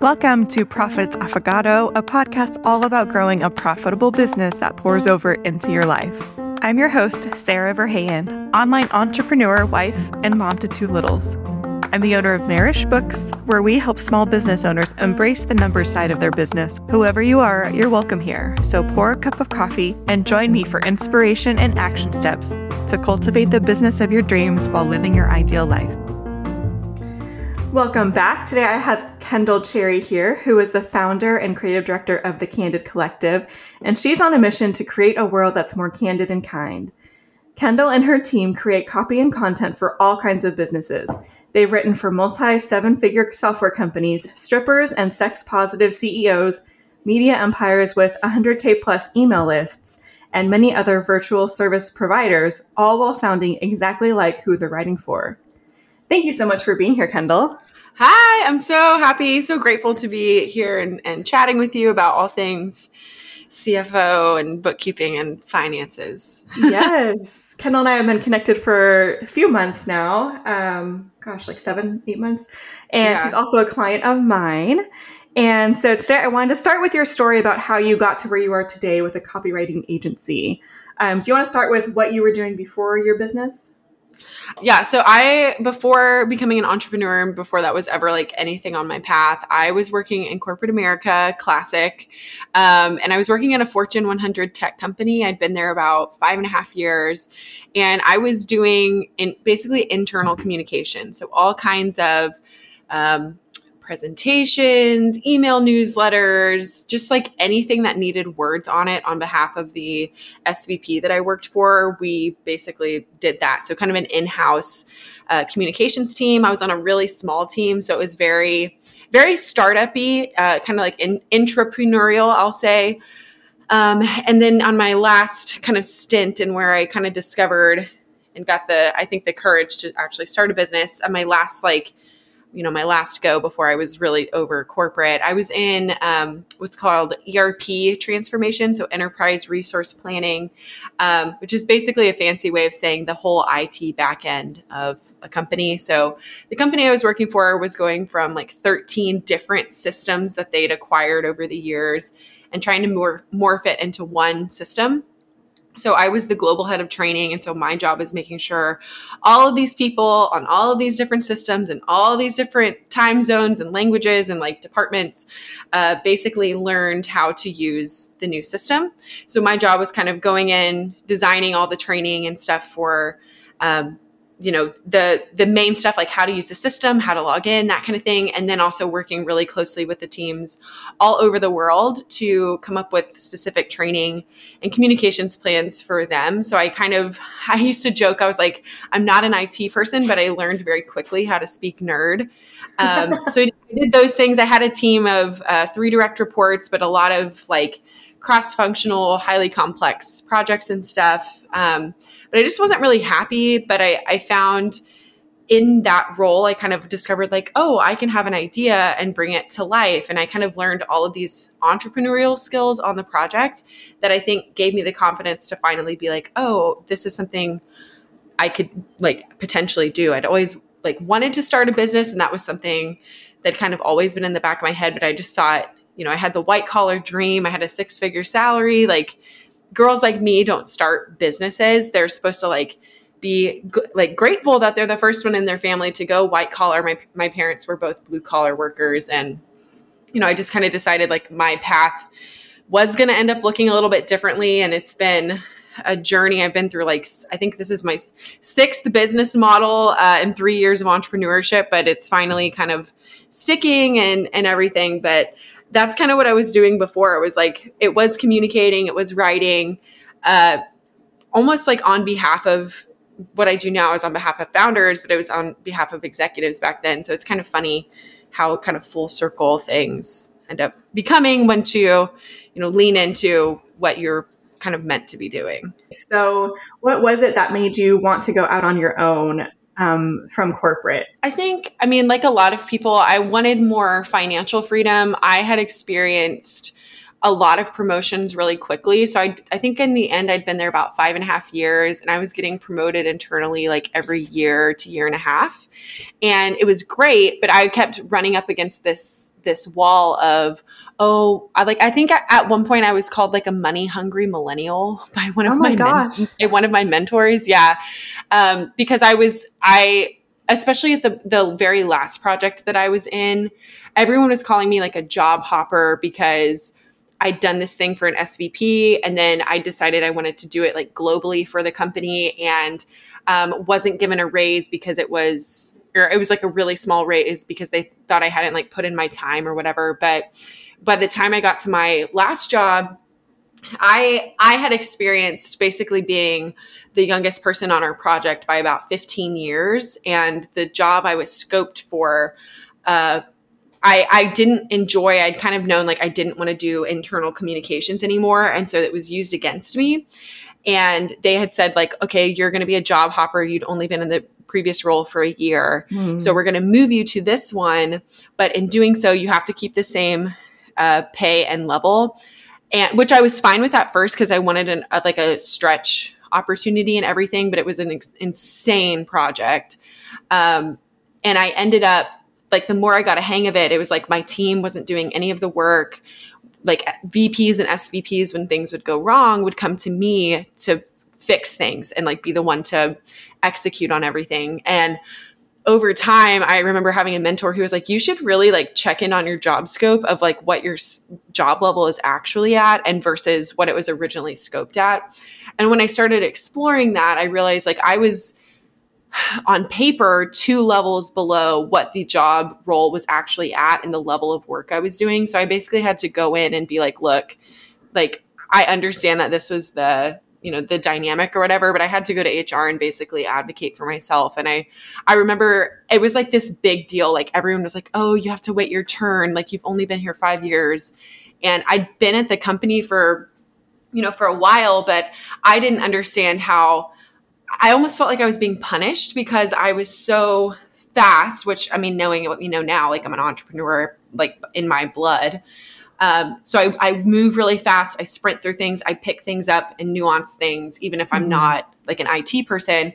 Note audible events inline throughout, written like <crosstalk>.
Welcome to Profits Affogato, a podcast all about growing a profitable business that pours over into your life. I'm your host, Sara Verheyen, online entrepreneur, wife, and mom to two littles. I'm the owner of Mareish Books, where we help small business owners embrace the numbers side of their business. Whoever you are, you're welcome here. So pour a cup of coffee and join me for inspiration and action steps to cultivate the business of your dreams while living your ideal life. Welcome back. Today I have Kendall Cherry here, who is the founder and creative director of the Candid Collective, and she's on a mission to create a world that's more candid and kind. Kendall and her team create copy and content for all kinds of businesses. They've written for multi seven figure software companies, strippers and sex positive CEOs, media empires with 100K plus email lists, and many other virtual service providers, all while sounding exactly like who they're writing for. Thank you so much for being here, Kendall. Hi, I'm so happy, so grateful to be here and, and chatting with you about all things CFO and bookkeeping and finances. yes. <laughs> Kendall and I have been connected for a few months now. Um, gosh, like seven, eight months. And yeah. she's also a client of mine. And so today I wanted to start with your story about how you got to where you are today with a copywriting agency. Um, do you want to start with what you were doing before your business? Yeah. So I, before becoming an entrepreneur before that was ever like anything on my path, I was working in corporate America, classic. Um, and I was working at a Fortune 100 tech company. I'd been there about five and a half years. And I was doing in basically internal communication. So all kinds of, um, presentations, email newsletters, just like anything that needed words on it on behalf of the SVP that I worked for. We basically did that. So, kind of an in house uh, communications team. I was on a really small team. So, it was very, very startup y, uh, kind of like in, entrepreneurial, I'll say. Um, and then on my last kind of stint and where I kind of discovered and got the, I think, the courage to actually start a business, on my last like you know my last go before I was really over corporate. I was in um, what's called ERP transformation, so enterprise resource planning, um, which is basically a fancy way of saying the whole IT backend of a company. So the company I was working for was going from like 13 different systems that they'd acquired over the years and trying to morph, morph it into one system so I was the global head of training. And so my job is making sure all of these people on all of these different systems and all these different time zones and languages and like departments uh, basically learned how to use the new system. So my job was kind of going in, designing all the training and stuff for um, you know the the main stuff like how to use the system how to log in that kind of thing and then also working really closely with the teams all over the world to come up with specific training and communications plans for them. So i kind of <laughs> i used to joke i was like i'm not an it person but i learned very quickly how to speak nerd. Um, <laughs> so i did those things. I had a team of uh, three direct reports but a lot of like cross-functional highly complex projects and stuff um, but I just wasn't really happy. But I, I found in that role, I kind of discovered like, oh, I can have an idea and bring it to life. And I kind of learned all of these entrepreneurial skills on the project that I think gave me the confidence to finally be like, oh, this is something I could like potentially do. I'd always like wanted to start a business, and that was something that kind of always been in the back of my head. But I just thought, you know, I had the white collar dream. I had a six figure salary. Like girls like me don't start businesses. They're supposed to like be like grateful that they're the first one in their family to go white collar. My my parents were both blue collar workers and you know, I just kind of decided like my path was going to end up looking a little bit differently and it's been a journey I've been through like I think this is my sixth business model uh, in 3 years of entrepreneurship but it's finally kind of sticking and and everything but that's kind of what I was doing before. It was like it was communicating, it was writing, uh, almost like on behalf of what I do now is on behalf of founders, but it was on behalf of executives back then. So it's kind of funny how kind of full circle things end up becoming once you, you know, lean into what you're kind of meant to be doing. So, what was it that made you want to go out on your own um, from corporate? I think, I mean, like a lot of people, I wanted more financial freedom. I had experienced a lot of promotions really quickly. So I, I think in the end, I'd been there about five and a half years and I was getting promoted internally like every year to year and a half. And it was great, but I kept running up against this this wall of oh I like I think at one point I was called like a money hungry millennial <laughs> by one of oh my, my men- one of my mentors yeah. Um, because I was I especially at the the very last project that I was in everyone was calling me like a job hopper because I'd done this thing for an SVP and then I decided I wanted to do it like globally for the company and um, wasn't given a raise because it was or it was like a really small raise because they thought I hadn't like put in my time or whatever. But by the time I got to my last job, I I had experienced basically being the youngest person on our project by about 15 years, and the job I was scoped for. Uh, I, I didn't enjoy i'd kind of known like i didn't want to do internal communications anymore and so it was used against me and they had said like okay you're going to be a job hopper you'd only been in the previous role for a year. Mm. So we're going to move you to this one, but in doing so, you have to keep the same uh, pay and level, and which I was fine with at first because I wanted an, a, like a stretch opportunity and everything, but it was an ex- insane project. Um, and I ended up like the more I got a hang of it, it was like my team wasn't doing any of the work. Like VPs and SVPs, when things would go wrong, would come to me to fix things and like be the one to execute on everything. And over time, I remember having a mentor who was like, you should really like check in on your job scope of like what your s- job level is actually at and versus what it was originally scoped at. And when I started exploring that, I realized like I was on paper two levels below what the job role was actually at and the level of work I was doing. So I basically had to go in and be like, look, like I understand that this was the you know the dynamic or whatever but i had to go to hr and basically advocate for myself. And i i remember it was like this big deal. Like everyone was like oh you have to wait your turn. Like you've only been here five years. And i'd been at the company for you know for a while but i didn't understand how i almost felt like i was being punished because i was so fast which i mean knowing what we know now like i'm an entrepreneur like in my blood um, so I, I, move really fast. I sprint through things. I pick things up and nuance things, even if I'm mm-hmm. not like an IT person.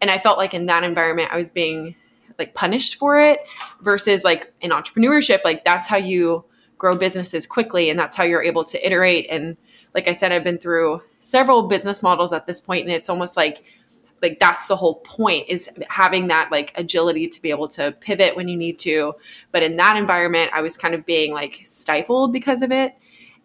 And I felt like in that environment, I was being like punished for it versus like in entrepreneurship, like that's how you grow businesses quickly and that's how you're able to iterate. And like I said, I've been through several business models at this point, and it's almost like like that's the whole point is having that like agility to be able to pivot when you need to. But in that environment i was kind of being like stifled because of it.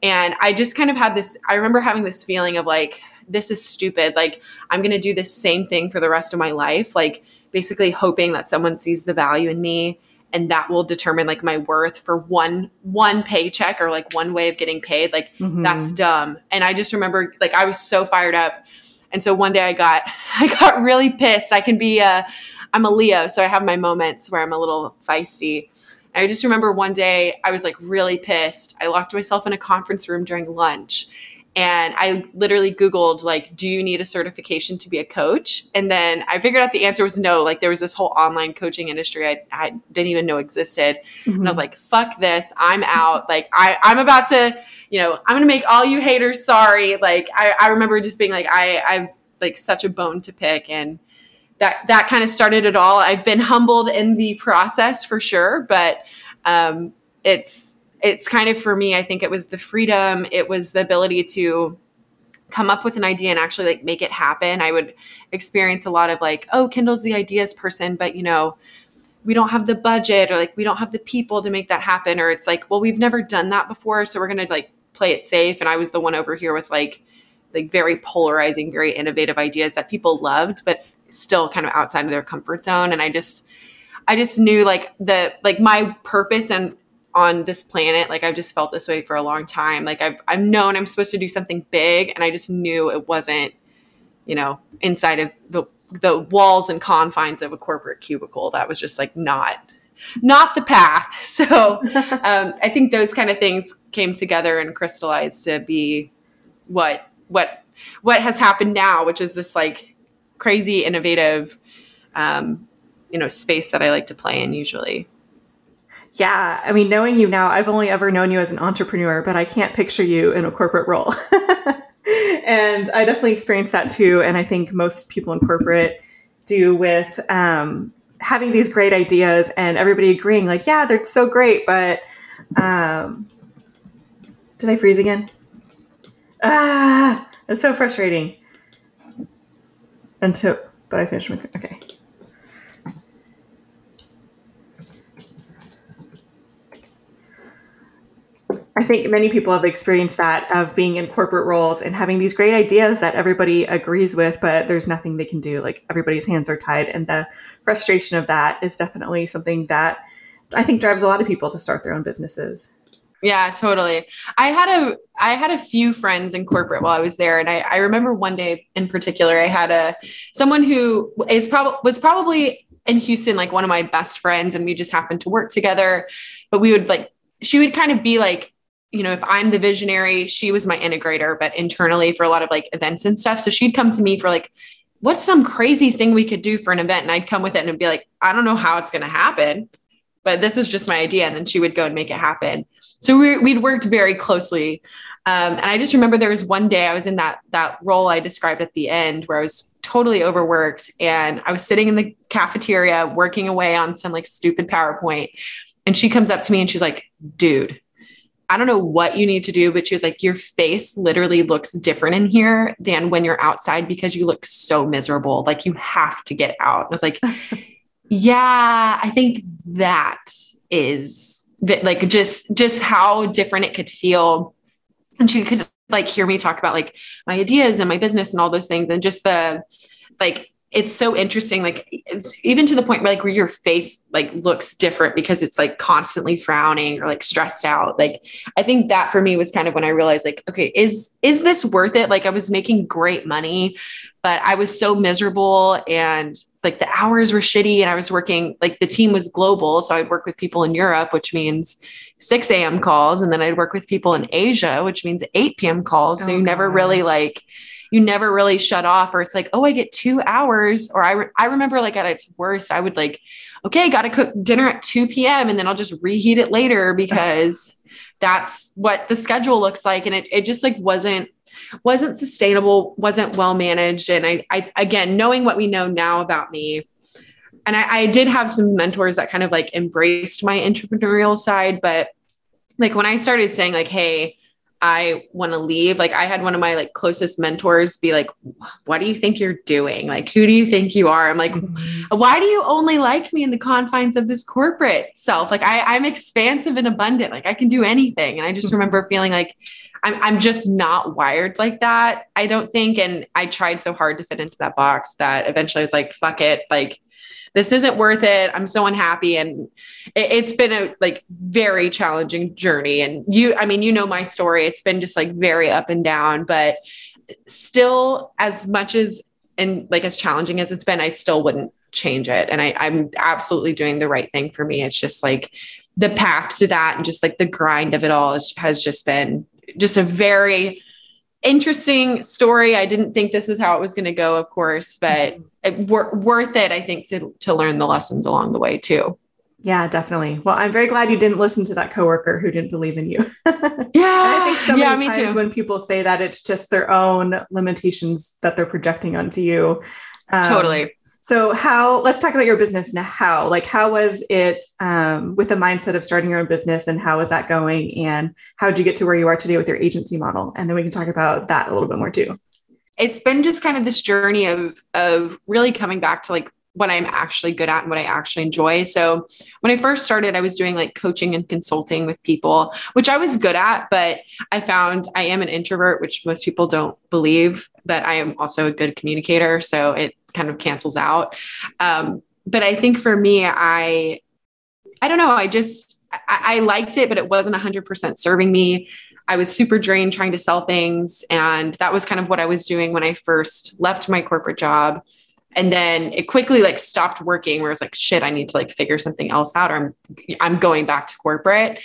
And i just kind of had this i remember having this feeling of like this is stupid. Like i'm going to do the same thing for the rest of my life like basically hoping that someone sees the value in me and that will determine like my worth for one one paycheck or like one way of getting paid. Like mm-hmm. that's dumb. And i just remember like i was so fired up and so one day I got <laughs> I got really pissed. I can be a I'm a Leo, so I have my moments where I'm a little feisty. And I just remember one day I was like really pissed. I locked myself in a conference room during lunch and I literally Googled, like, do you need a certification to be a coach? And then I figured out the answer was no. Like, there was this whole online coaching industry I, I didn't even know existed. Mm-hmm. And I was like, fuck this. I'm out. like, I, I'm about to, you know, I'm to make all you haters sorry. Like, I, I remember just being like, I, I'm like such a bone to pick. And that, that kind of started it all. I've been humbled in the process for sure, but um, it's, it's kind of for me, I think it was the freedom, it was the ability to come up with an idea and actually like make it happen. I would experience a lot of like, oh, Kendall's the ideas person, but you know, we don't have the budget or like we don't have the people to make that happen. Or it's like, well, we've never done that before, so we're gonna like play it safe. And I was the one over here with like like very polarizing, very innovative ideas that people loved, but still kind of outside of their comfort zone. And I just I just knew like the like my purpose and on this planet. Like I've just felt this way for a long time. Like I've I've known I'm supposed to do something big, and I just knew it wasn't, you know, inside of the the walls and confines of a corporate cubicle. That was just like not not the path. <laughs> So <laughs> um, I think those kind of things came together and crystallized to be what what what has happened now, which is this like crazy innovative um, you know space that I like to play in usually. Yeah, I mean, knowing you now, I've only ever known you as an entrepreneur, but I can't picture you in a corporate role. <laughs> and I definitely experienced that too. And I think most people in corporate do with um, having these great ideas and everybody agreeing, like, yeah, they're so great, but Um, did I freeze again? Ah, it's so frustrating. Until, but I finished my, okay. I think many people have experienced that of being in corporate roles and having these great ideas that everybody agrees with, but there's nothing they can do. Like everybody's hands are tied. And the frustration of that is definitely something that I think drives a lot of people to start their own businesses. Yeah, totally. I had a I had a few friends in corporate while I was there, and I, I remember one day in particular, I had a someone who is probably was probably in Houston, like one of my best friends, and we just happened to work together. But we would like she would kind of be like you know, if I'm the visionary, she was my integrator, but internally for a lot of like events and stuff. So she'd come to me for like, what's some crazy thing we could do for an event? And I'd come with it and be like, I don't know how it's going to happen, but this is just my idea. And then she would go and make it happen. So we, we'd worked very closely. Um, and I just remember there was one day I was in that that role I described at the end where I was totally overworked and I was sitting in the cafeteria working away on some like stupid PowerPoint. And she comes up to me and she's like, dude, I don't know what you need to do, but she was like, Your face literally looks different in here than when you're outside because you look so miserable. Like you have to get out. I was like, <laughs> Yeah, I think that is that like just just how different it could feel. And she could like hear me talk about like my ideas and my business and all those things and just the like it's so interesting like even to the point where like where your face like looks different because it's like constantly frowning or like stressed out. Like i think that for me was kind of when i realized like okay is is this worth it? Like i was making great money but i was so miserable and like the hours were shitty and i was working like the team was global. So i'd work with people in europe which means 6 a.m calls and then i'd work with people in asia which means 8 p.m calls. So oh, you never gosh. really like you never really shut off or it's like oh i get two hours or i, re- I remember like at its worst i would like okay got to cook dinner at 2 p.m and then i'll just reheat it later <laughs> because that's what the schedule looks like and it, it just like wasn't wasn't sustainable wasn't well managed and I, I again knowing what we know now about me and I, I did have some mentors that kind of like embraced my entrepreneurial side but like when i started saying like hey I want to leave. Like I had one of my like closest mentors be like, "What do you think you're doing? Like who do you think you are?" I'm like, mm-hmm. "Why do you only like me in the confines of this corporate self? Like I I'm expansive and abundant. Like I can do anything." And I just mm-hmm. remember feeling like I'm I'm just not wired like that. I don't think and I tried so hard to fit into that box that eventually I was like, "Fuck it." Like this isn't worth it. I'm so unhappy. And it, has been a like very challenging journey. And you, I mean, you know my story. It's been just like very up and down, but still as much as and like as challenging as it's been, I still wouldn't change it. And I, I'm absolutely doing the right thing for me. It's just like the path to that and just like the grind of it all is, has just been just a very interesting story. I didn't think this is how it was going to go, of course, but mm-hmm. it, wor- worth it, I think, to to learn the lessons along the way too. Yeah, definitely. Well, I'm very glad you didn't listen to that coworker who didn't believe in you. <laughs> yeah, I think so yeah, many times too. when people say that, it's just their own limitations that they're projecting onto you. Um, totally. So how let's talk about your business now. How like how was it um, with the mindset of starting your own business and how is that going and how did you get to where you are today with your agency model? And then we can talk about that a little bit more too. It's been just kind of this journey of of really coming back to like what I'm actually good at and what I actually enjoy. So when I first started, I was doing like coaching and consulting with people, which I was good at, but I found I am an introvert, which most people don't believe, but I am also a good communicator. So it kind of cancels out. Um, but I think for me, I, I don't know, I just, I, I liked it, but it wasn't 100% serving me. I was super drained trying to sell things. And that was kind of what I was doing when I first left my corporate job. And then it quickly like stopped working where I was like, shit, I need to like figure something else out or I'm, I'm going back to corporate.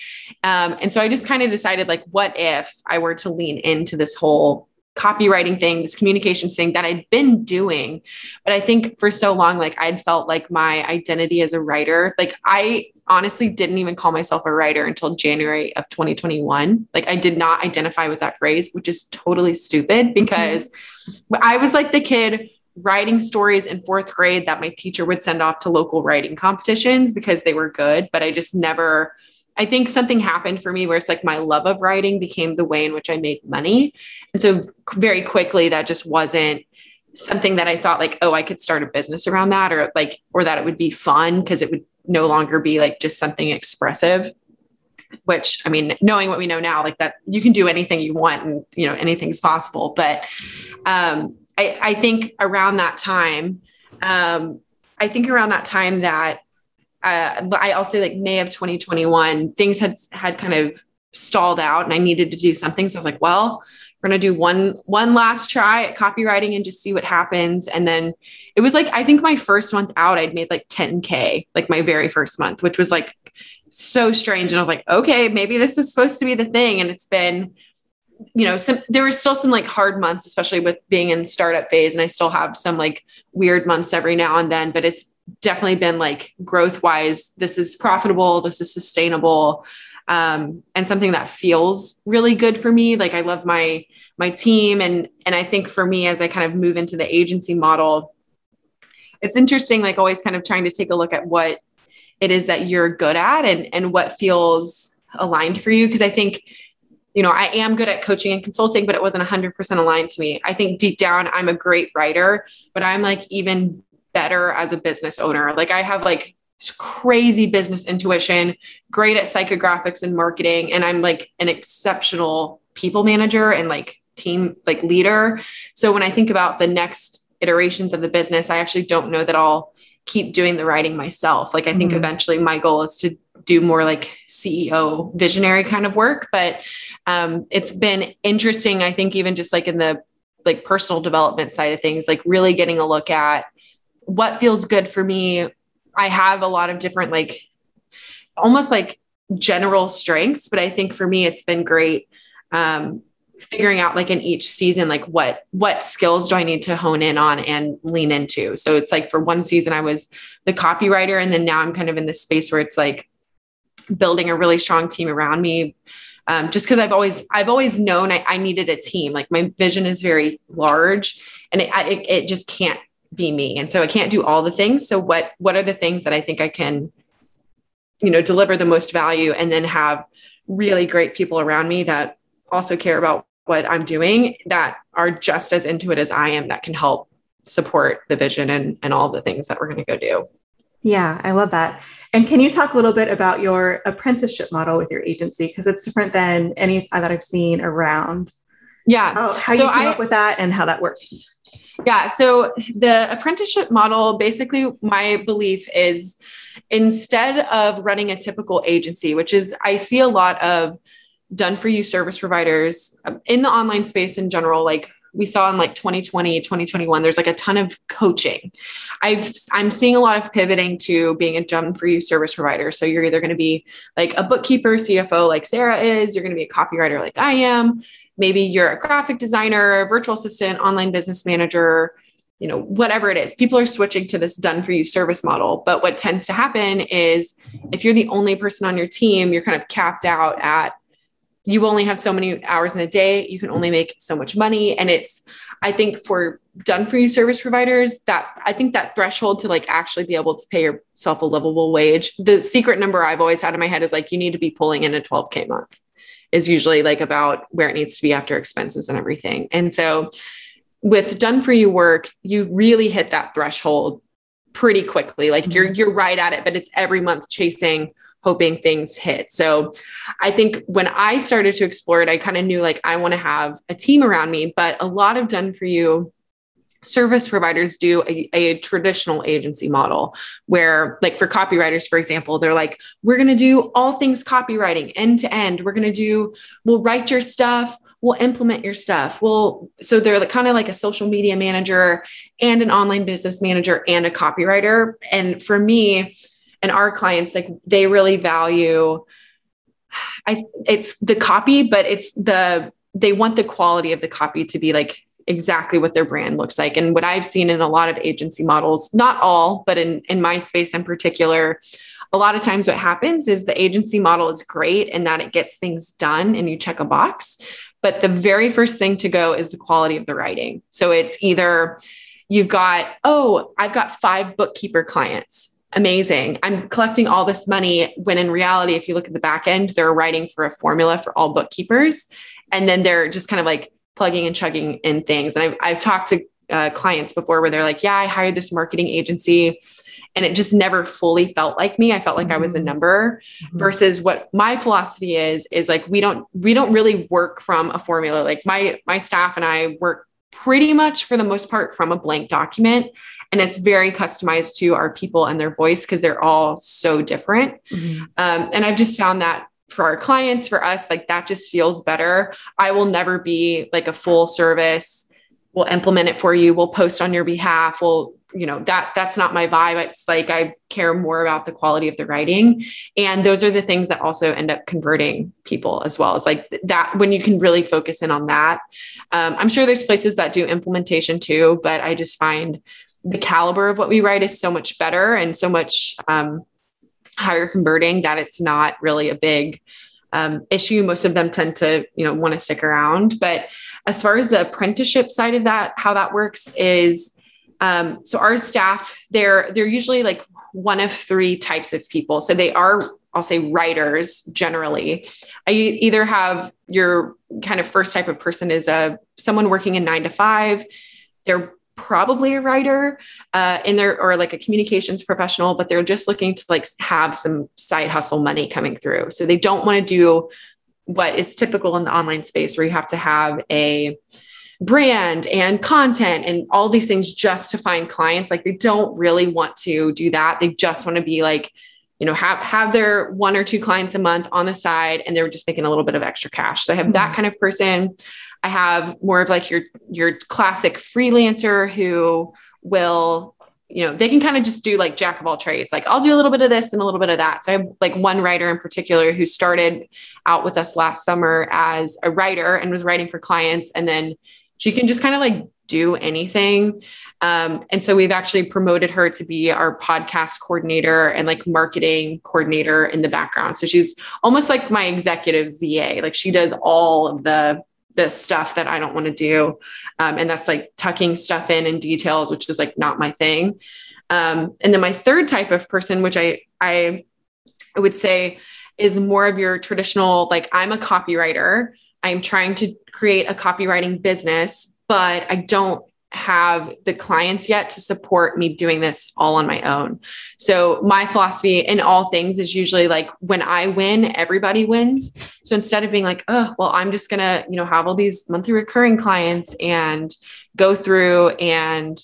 Um, and so I just kind of decided like, what if I were to lean into this whole copywriting thing, this communications thing that I'd been doing. But I think for so long, like I'd felt like my identity as a writer, like I honestly didn't even call myself a writer until January of 2021. Like I did not identify with that phrase, which is totally stupid mm-hmm. because mm-hmm. I was like the kid writing stories in fourth grade that my teacher would send off to local writing competitions because they were good, but I just never I think something happened for me where it's like my love of writing became the way in which I made money. And so very quickly that just wasn't something that I thought like, oh, I could start a business around that or like, or that it would be fun because it would no longer be like just something expressive. Which I mean, knowing what we know now, like that you can do anything you want and you know, anything's possible. But um, I, I think around that time, um, I think around that time that uh, but I, say like May of 2021, things had had kind of stalled out, and I needed to do something. So I was like, well, we're gonna do one one last try at copywriting and just see what happens. And then it was like I think my first month out, I'd made like 10k, like my very first month, which was like so strange. And I was like, okay, maybe this is supposed to be the thing. And it's been you know, some there were still some like hard months, especially with being in startup phase. And I still have some like weird months every now and then, but it's definitely been like growth wise, this is profitable, this is sustainable. Um, and something that feels really good for me. Like I love my my team, and and I think for me as I kind of move into the agency model, it's interesting. Like always, kind of trying to take a look at what it is that you're good at and and what feels aligned for you. Because I think you know, I am good at coaching and consulting, but it wasn't 100% aligned to me. I think deep down, I'm a great writer, but I'm like even better as a business owner. Like I have like crazy business intuition, great at psychographics and marketing, and I'm like an exceptional people manager and like team like leader. So when I think about the next iterations of the business, I actually don't know that I'll keep doing the writing myself. Like I think mm-hmm. eventually my goal is to do more like CEO visionary kind of work, but um, it's been interesting. I think even just like in the like personal development side of things, like really getting a look at what feels good for me. I have a lot of different like almost like general strengths, but I think for me it's been great um, figuring out like in each season like what what skills do I need to hone in on and lean into. So it's like for one season I was the copywriter and then now I'm kind of in this space where it's like building a really strong team around me. Um, just because I've always I've always known I, I, needed a team. Like my vision is very large, and it, it, it just can't be me, and so I can't do all the things. So what what are the things that I think I can, you know, deliver the most value, and then have really great people around me that also care about what I'm doing that are just as into it as I am that can help support the vision and and all the things that we're going to go do. Yeah, I love that. And can you talk a little bit about your apprenticeship model with your agency? Because it's different than any that I've seen around. Yeah. How, how so you came I, up with that and how that works. Yeah. So the apprenticeship model, basically, my belief is instead of running a typical agency, which is I see a lot of done for you service providers um, in the online space in general, like we saw in like 2020 2021 there's like a ton of coaching. I've i'm seeing a lot of pivoting to being a done for you service provider. So you're either going to be like a bookkeeper cfo like sara is you're going to be a copywriter like i am. Maybe you're a graphic designer virtual assistant online business manager you know whatever it is. People are switching to this done for you service model. But what tends to happen is if you're the only person on your team you're kind of capped out at you only have so many hours in a day you can only make so much money. And it's i think for done for you service providers that i think that threshold to like actually be able to pay yourself a livable wage the secret number i've always had in my head is like you need to be pulling in a 12k month is usually like about where it needs to be after expenses and everything. And so with done for you work you really hit that threshold pretty quickly. Like you're mm-hmm. you're right at it but it's every month chasing hoping things hit. So I think when I started to explore it, I kind of knew like I want to have a team around me, but a lot of done for you service providers do a, a, traditional agency model where like for copywriters for example they're like we're going to do all things copywriting end to end. We're going to do we'll write your stuff we'll implement your stuff. We'll so they're like, kind of like a social media manager and an online business manager and a copywriter. And for me and our clients like they really value i it's the copy but it's the they want the quality of the copy to be like exactly what their brand looks like. And what i've seen in a lot of agency models not all but in in my space in particular a lot of times what happens is the agency model is great and that it gets things done and you check a box but the very first thing to go is the quality of the writing. So it's either you've got oh i've got five bookkeeper clients amazing. I'm collecting all this money when in reality, if you look at the back end, they're writing for a formula for all bookkeepers. And then they're just kind of like plugging and chugging in things. And I've, I've talked to uh, clients before where they're like, yeah, I hired this marketing agency and it just never fully felt like me. I felt like mm-hmm. I was a mm-hmm. number mm-hmm. versus what my philosophy is, is like, we don't, we don't really work from a formula. Like my, my staff and I work pretty much for the most part from a blank document and it's very customized to our people and their voice because they're all so different. Mm-hmm. um, and i've just found that for our clients for us like that just feels better. I will never be like a full service we'll implement it for you we'll post on your behalf we'll you know that that's not my vibe. It's like i care more about the quality of the writing. And those are the things that also end up converting people as well. As like that when you can really focus in on that um, i'm sure there's places that do implementation too but i just find the caliber of what we write is so much better and so much um, higher converting that it's not really a big um, issue. Most of them tend to, you know, want to stick around. But as far as the apprenticeship side of that, how that works is, um, so our staff, they're they're usually like one of three types of people. So they are, I'll say, writers generally. I either have your kind of first type of person is a someone working in nine to five. They're probably a writer uh, in there or like a communications professional, but they're just looking to like have some side hustle money coming through. So they don't want to do what is typical in the online space where you have to have a brand and content and all these things just to find clients. Like they don't really want to do that. They just want to be like, you know, have have their one or two clients a month on the side and they're just making a little bit of extra cash. So I have mm-hmm. that kind of person. I have more of like your your classic freelancer who will you know they can kind of just do like jack of all trades like i'll do a little bit of this and a little bit of that so i have like one writer in particular who started out with us last summer as a writer and was writing for clients and then she can just kind of like do anything um, and so we've actually promoted her to be our podcast coordinator and like marketing coordinator in the background so she's almost like my executive va like she does all of the the stuff that I don't want to do. Um, and that's like tucking stuff in and details, which is like not my thing. Um, and then my third type of person, which I, I would say is more of your traditional, like I'm a copywriter. I'm trying to create a copywriting business, but I don't have the clients yet to support me doing this all on my own. So my philosophy in all things is usually like when I win, everybody wins. So instead of being like, oh, well, I'm just gonna, you know, have all these monthly recurring clients and go through and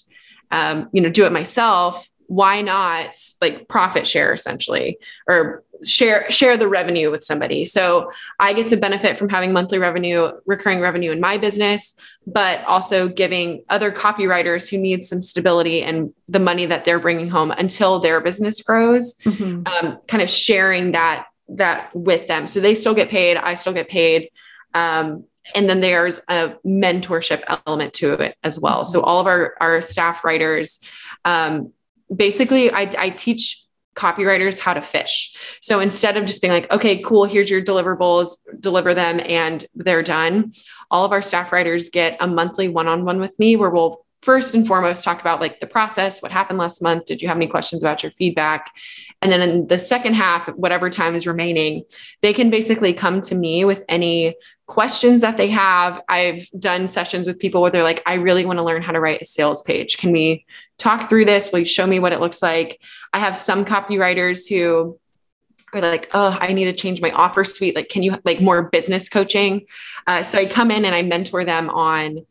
um, you know, do it myself, why not like profit share essentially or share share the revenue with somebody so i get to benefit from having monthly revenue recurring revenue in my business but also giving other copywriters who need some stability and the money that they're bringing home until their business grows mm-hmm. um, kind of sharing that that with them so they still get paid i still get paid um, and then there's a mentorship element to it as well mm-hmm. so all of our our staff writers um, basically I, I teach copywriters how to fish. So instead of just being like, okay, cool, here's your deliverables, deliver them and they're done, all of our staff writers get a monthly one on one with me where we'll first and foremost talk about like the process, what happened last month. Did you have any questions about your feedback? And then in the second half, whatever time is remaining, they can basically come to me with any questions that they have. I've done sessions with people where they're like, I really want to learn how to write a sales page. Can we talk through this? Will you show me what it looks like? I have some copywriters who are like, oh, I need to change my offer suite. Like, can you like more business coaching? Uh, so I come in and I mentor them on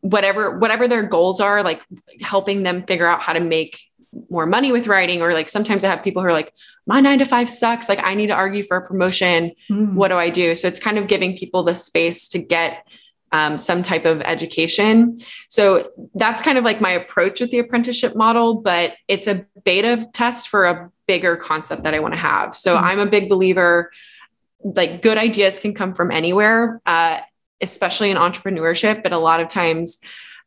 whatever whatever their goals are like helping them figure out how to make more money with writing or like sometimes i have people who are like my 9 to 5 sucks. Like i need to argue for a promotion. Mm. what do i do? So it's kind of giving people the space to get um, some type of education. So that's kind of like my approach with the apprenticeship model but it's a beta test for a bigger concept that i want to have. So mm. i'm a big believer like good ideas can come from anywhere uh, especially in entrepreneurship, but a lot of times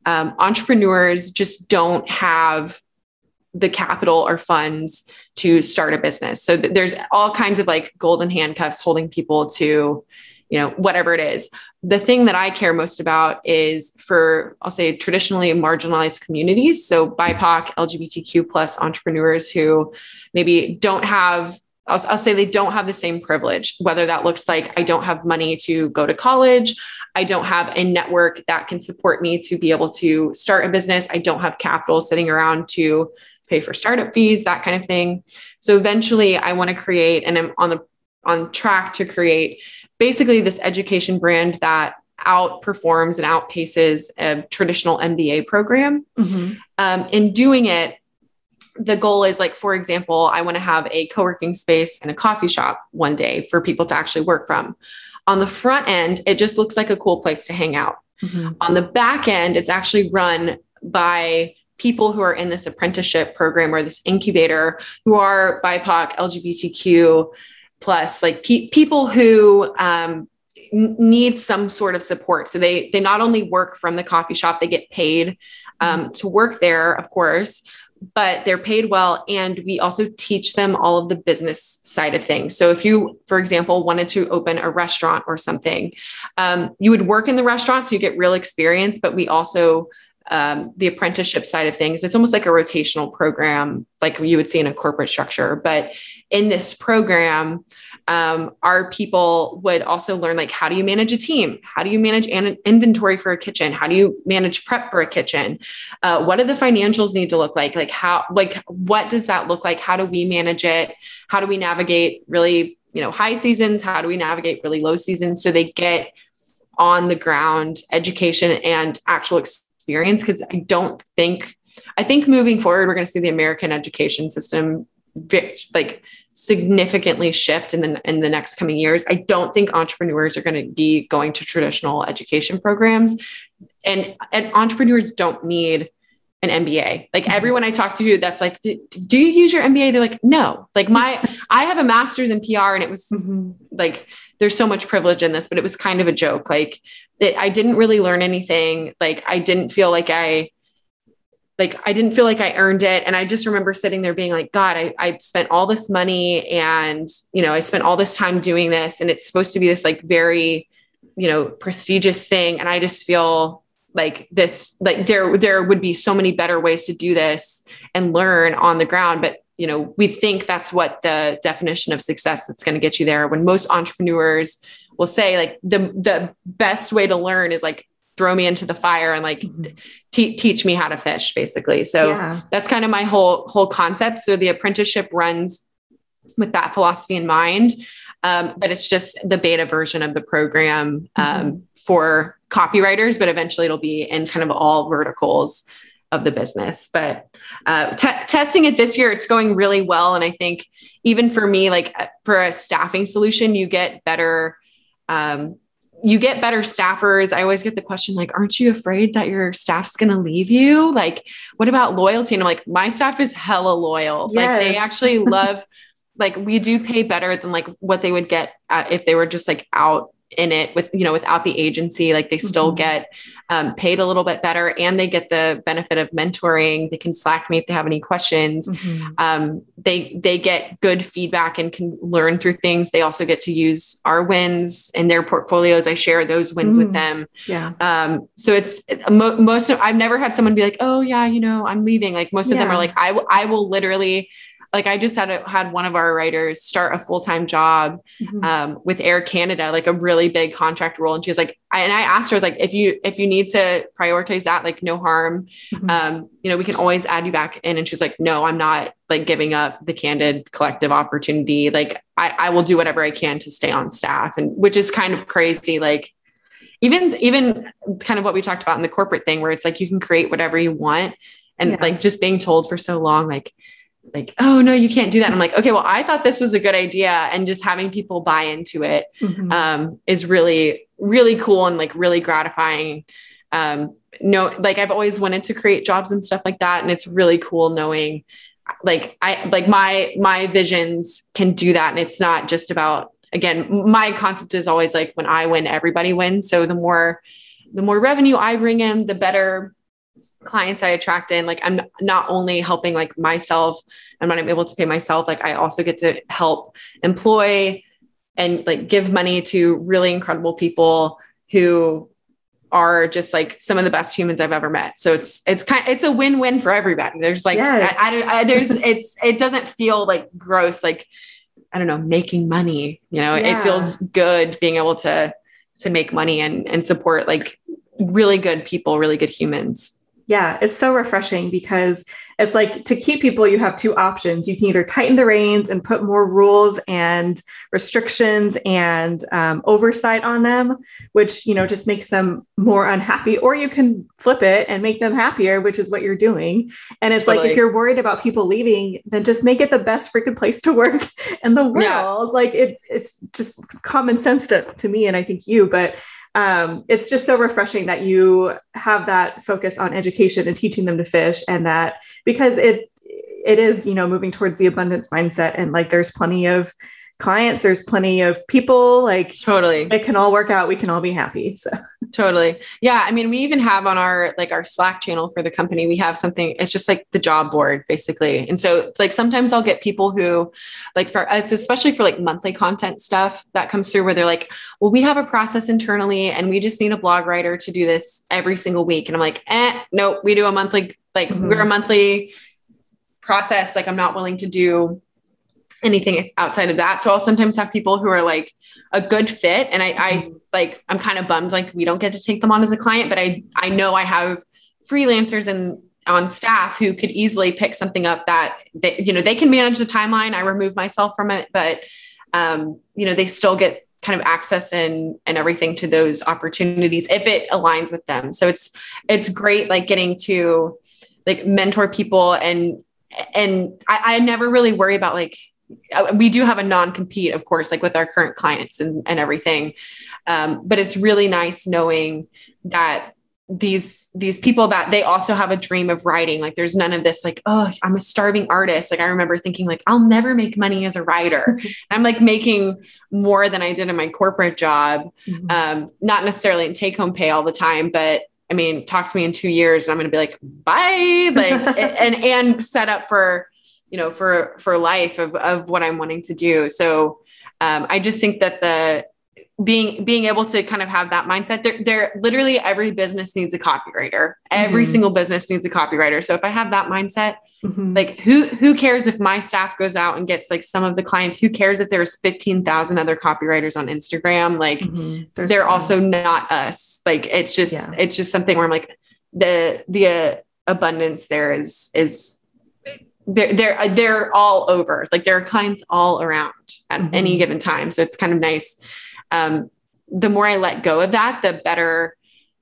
um, entrepreneurs just don't have the capital or funds to start a business. So th- there's all kinds of like golden handcuffs holding people to, you know, whatever it is. The thing that I care most about is for, I'll say, traditionally marginalized communities. So BIPOC, LGBTQ plus entrepreneurs who maybe don't have I'll, I'll, say they don't have the same privilege, whether that looks like I don't have money to go to college. I don't have a network that can support me to be able to start a business. I don't have capital sitting around to pay for startup fees, that kind of thing. So eventually I want to create, and I'm on the on track to create basically this education brand that outperforms and outpaces a traditional MBA program. Mm-hmm. Um, in doing it, the goal is like, for example, I want to have a co working space and a coffee shop one day for people to actually work from. On the front end, it just looks like a cool place to hang out. Mm-hmm. On the back end, it's actually run by people who are in this apprenticeship program or this incubator who are BIPOC, LGBTQ plus, like pe- people who um, need some sort of support. So they they not only work from the coffee shop, they get paid um, to work there, of course, but they're paid well. And we also teach them all of the business side of things. So if you, for example, wanted to open a restaurant or something, um, you would work in the restaurant, so you get real experience, but we also um, the apprenticeship side of things. It's almost like a rotational program, like you would see in a corporate structure. But in this program, um, our people would also learn like how do you manage a team? How do you manage an inventory for a kitchen? How do you manage prep for a kitchen? Uh, what do the financials need to look like? Like how like what does that look like? How do we manage it? How do we navigate really you know high seasons? How do we navigate really low seasons so they get on the ground education and actual experience because i don't think i think moving forward we're going to see the american education system like significantly shift in the in the next coming years. I don't think entrepreneurs are going to be going to traditional education programs, and and entrepreneurs don't need an MBA. Like everyone I talk to, that's like, do you use your MBA? They're like, no. Like my, I have a master's in PR, and it was mm-hmm. like, there's so much privilege in this, but it was kind of a joke. Like, it, I didn't really learn anything. Like, I didn't feel like I like I didn't feel like I earned it. And I just remember sitting there being like, God, I, I spent all this money and, you know, I spent all this time doing this and it's supposed to be this like very, you know, prestigious thing. And I just feel like this, like there, there would be so many better ways to do this and learn on the ground. But, you know, we think that's what the definition of success that's going to get you there. When most entrepreneurs will say like the, the best way to learn is like throw me into the fire and like mm-hmm. te- teach me how to fish basically so yeah. that's kind of my whole whole concept so the apprenticeship runs with that philosophy in mind um, but it's just the beta version of the program um, mm-hmm. for copywriters but eventually it'll be in kind of all verticals of the business but uh, t- testing it this year it's going really well and i think even for me like for a staffing solution you get better um, you get better staffers. I always get the question like, aren't you afraid that your staff's going to leave you? Like, what about loyalty? And I'm like, my staff is hella loyal. Yes. Like they actually <laughs> love, like we do pay better than like what they would get if they were just like out in it with you know without the agency like they still mm-hmm. get um, paid a little bit better and they get the benefit of mentoring they can slack me if they have any questions mm-hmm. um, they they get good feedback and can learn through things they also get to use our wins in their portfolios i share those wins mm-hmm. with mm. them yeah um, so it's mo- most of i've never had someone be like oh yeah you know i'm leaving like most of yeah. them are like I, w- I will literally like I just had a, had one of our writers start a full time job mm-hmm. um, with Air Canada, like a really big contract role, and she was like, I, and I asked her, I was like, if you if you need to prioritize that, like no harm, mm-hmm. um, you know, we can always add you back in. And she's like, no, I'm not like giving up the Candid Collective opportunity. Like I, I will do whatever I can to stay on staff, and which is kind of crazy, like. Even even kind of what we talked about in the corporate thing where it's like you can create whatever you want and yeah. like just being told for so long like like, oh no, you can't do that. And I'm like, okay, well, I thought this was a good idea. And just having people buy into it mm-hmm. um, is really, really cool and like really gratifying. Um, no, like I've always wanted to create jobs and stuff like that. And it's really cool knowing like I like my my visions can do that. And it's not just about again, my concept is always like when I win, everybody wins. So the more the more revenue I bring in, the better clients I attract in, like I'm not only helping like myself and when I'm able to pay myself, like I also get to help employ and like give money to really incredible people who are just like some of the best humans I've ever met. So it's it's kind it's a win win for everybody. There's like yes. I, I, I, there's it's it doesn't feel like gross like I don't know making money. You know, yeah. it feels good being able to to make money and and support like really good people, really good humans. Yeah, it's so refreshing because it's like to keep people, you have two options. You can either tighten the reins and put more rules and restrictions and um, oversight on them, which you know just makes them more unhappy, or you can flip it and make them happier, which is what you're doing. And it's totally. like if you're worried about people leaving, then just make it the best freaking place to work <laughs> in the world. Yeah. Like it, it's just common sense to, to me, and I think you, but um, it's just so refreshing that you have that focus on education and teaching them to fish and that because it it is you know moving towards the abundance mindset and like there's plenty of clients there's plenty of people like totally. it can all work out. We can all be happy so. Totally. Yeah i mean we even have on our like our slack channel for the company we have something it's just like the job board basically. And so it's like sometimes i'll get people who like for it's especially for like monthly content stuff that comes through where they're like well we have a process internally and we just need a blog writer to do this every single week. And i'm like eh no we do a monthly like mm-hmm. we're a monthly process like i'm not willing to do anything outside of that. So I'll sometimes have people who are like a good fit and I, I like I'm kind of bummed like we don't get to take them on as a client, but I I know I have freelancers and on staff who could easily pick something up that they, you know they can manage the timeline. I remove myself from it, but um, you know they still get kind of access and and everything to those opportunities if it aligns with them. So it's it's great like getting to like mentor people and and I, I never really worry about like we do have a non-compete of course like with our current clients and, and everything. Um, but it's really nice knowing that these these people that they also have a dream of writing. Like there's none of this like oh i'm a starving artist. Like i remember thinking like i'll never make money as a writer. <laughs> I'm like making more than i did in my corporate job. Mm-hmm. um, not necessarily in take home pay all the time but i mean talk to me in two years and i'm going to be like bye. Like <laughs> and and set up for you know, for for life of of what I'm wanting to do. So um, I just think that the being being able to kind of have that mindset there there literally every business needs a copywriter every mm-hmm. single business needs a copywriter so if i have that mindset mm-hmm. like who who cares if my staff goes out and gets like some of the clients who cares if there's 15,000 other copywriters on instagram like mm-hmm. they're also not us like it's just yeah. it's just something where i'm like the the uh, abundance there is is they're they're they're all over. Like there are clients all around at mm-hmm. any given time. So it's kind of nice. Um, the more I let go of that, the better.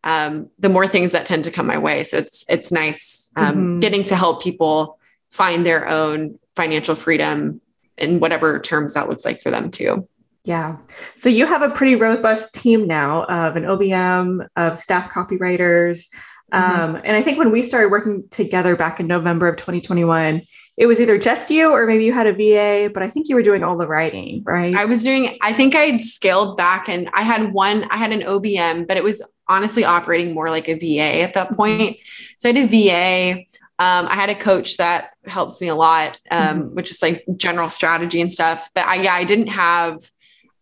Um, the more things that tend to come my way. So it's it's nice um, mm-hmm. getting to help people find their own financial freedom in whatever terms that looks like for them too. Yeah. So you have a pretty robust team now of an OBM, of staff copywriters, Mm-hmm. Um, and I think when we started working together back in November of 2021, it was either just you or maybe you had a VA, but I think you were doing all the writing, right? I was doing, I think I'd scaled back and I had one, I had an OBM, but it was honestly operating more like a VA at that mm-hmm. point. So I did VA. Um, I had a coach that helps me a lot, um, mm-hmm. which is like general strategy and stuff. But I, yeah, I didn't have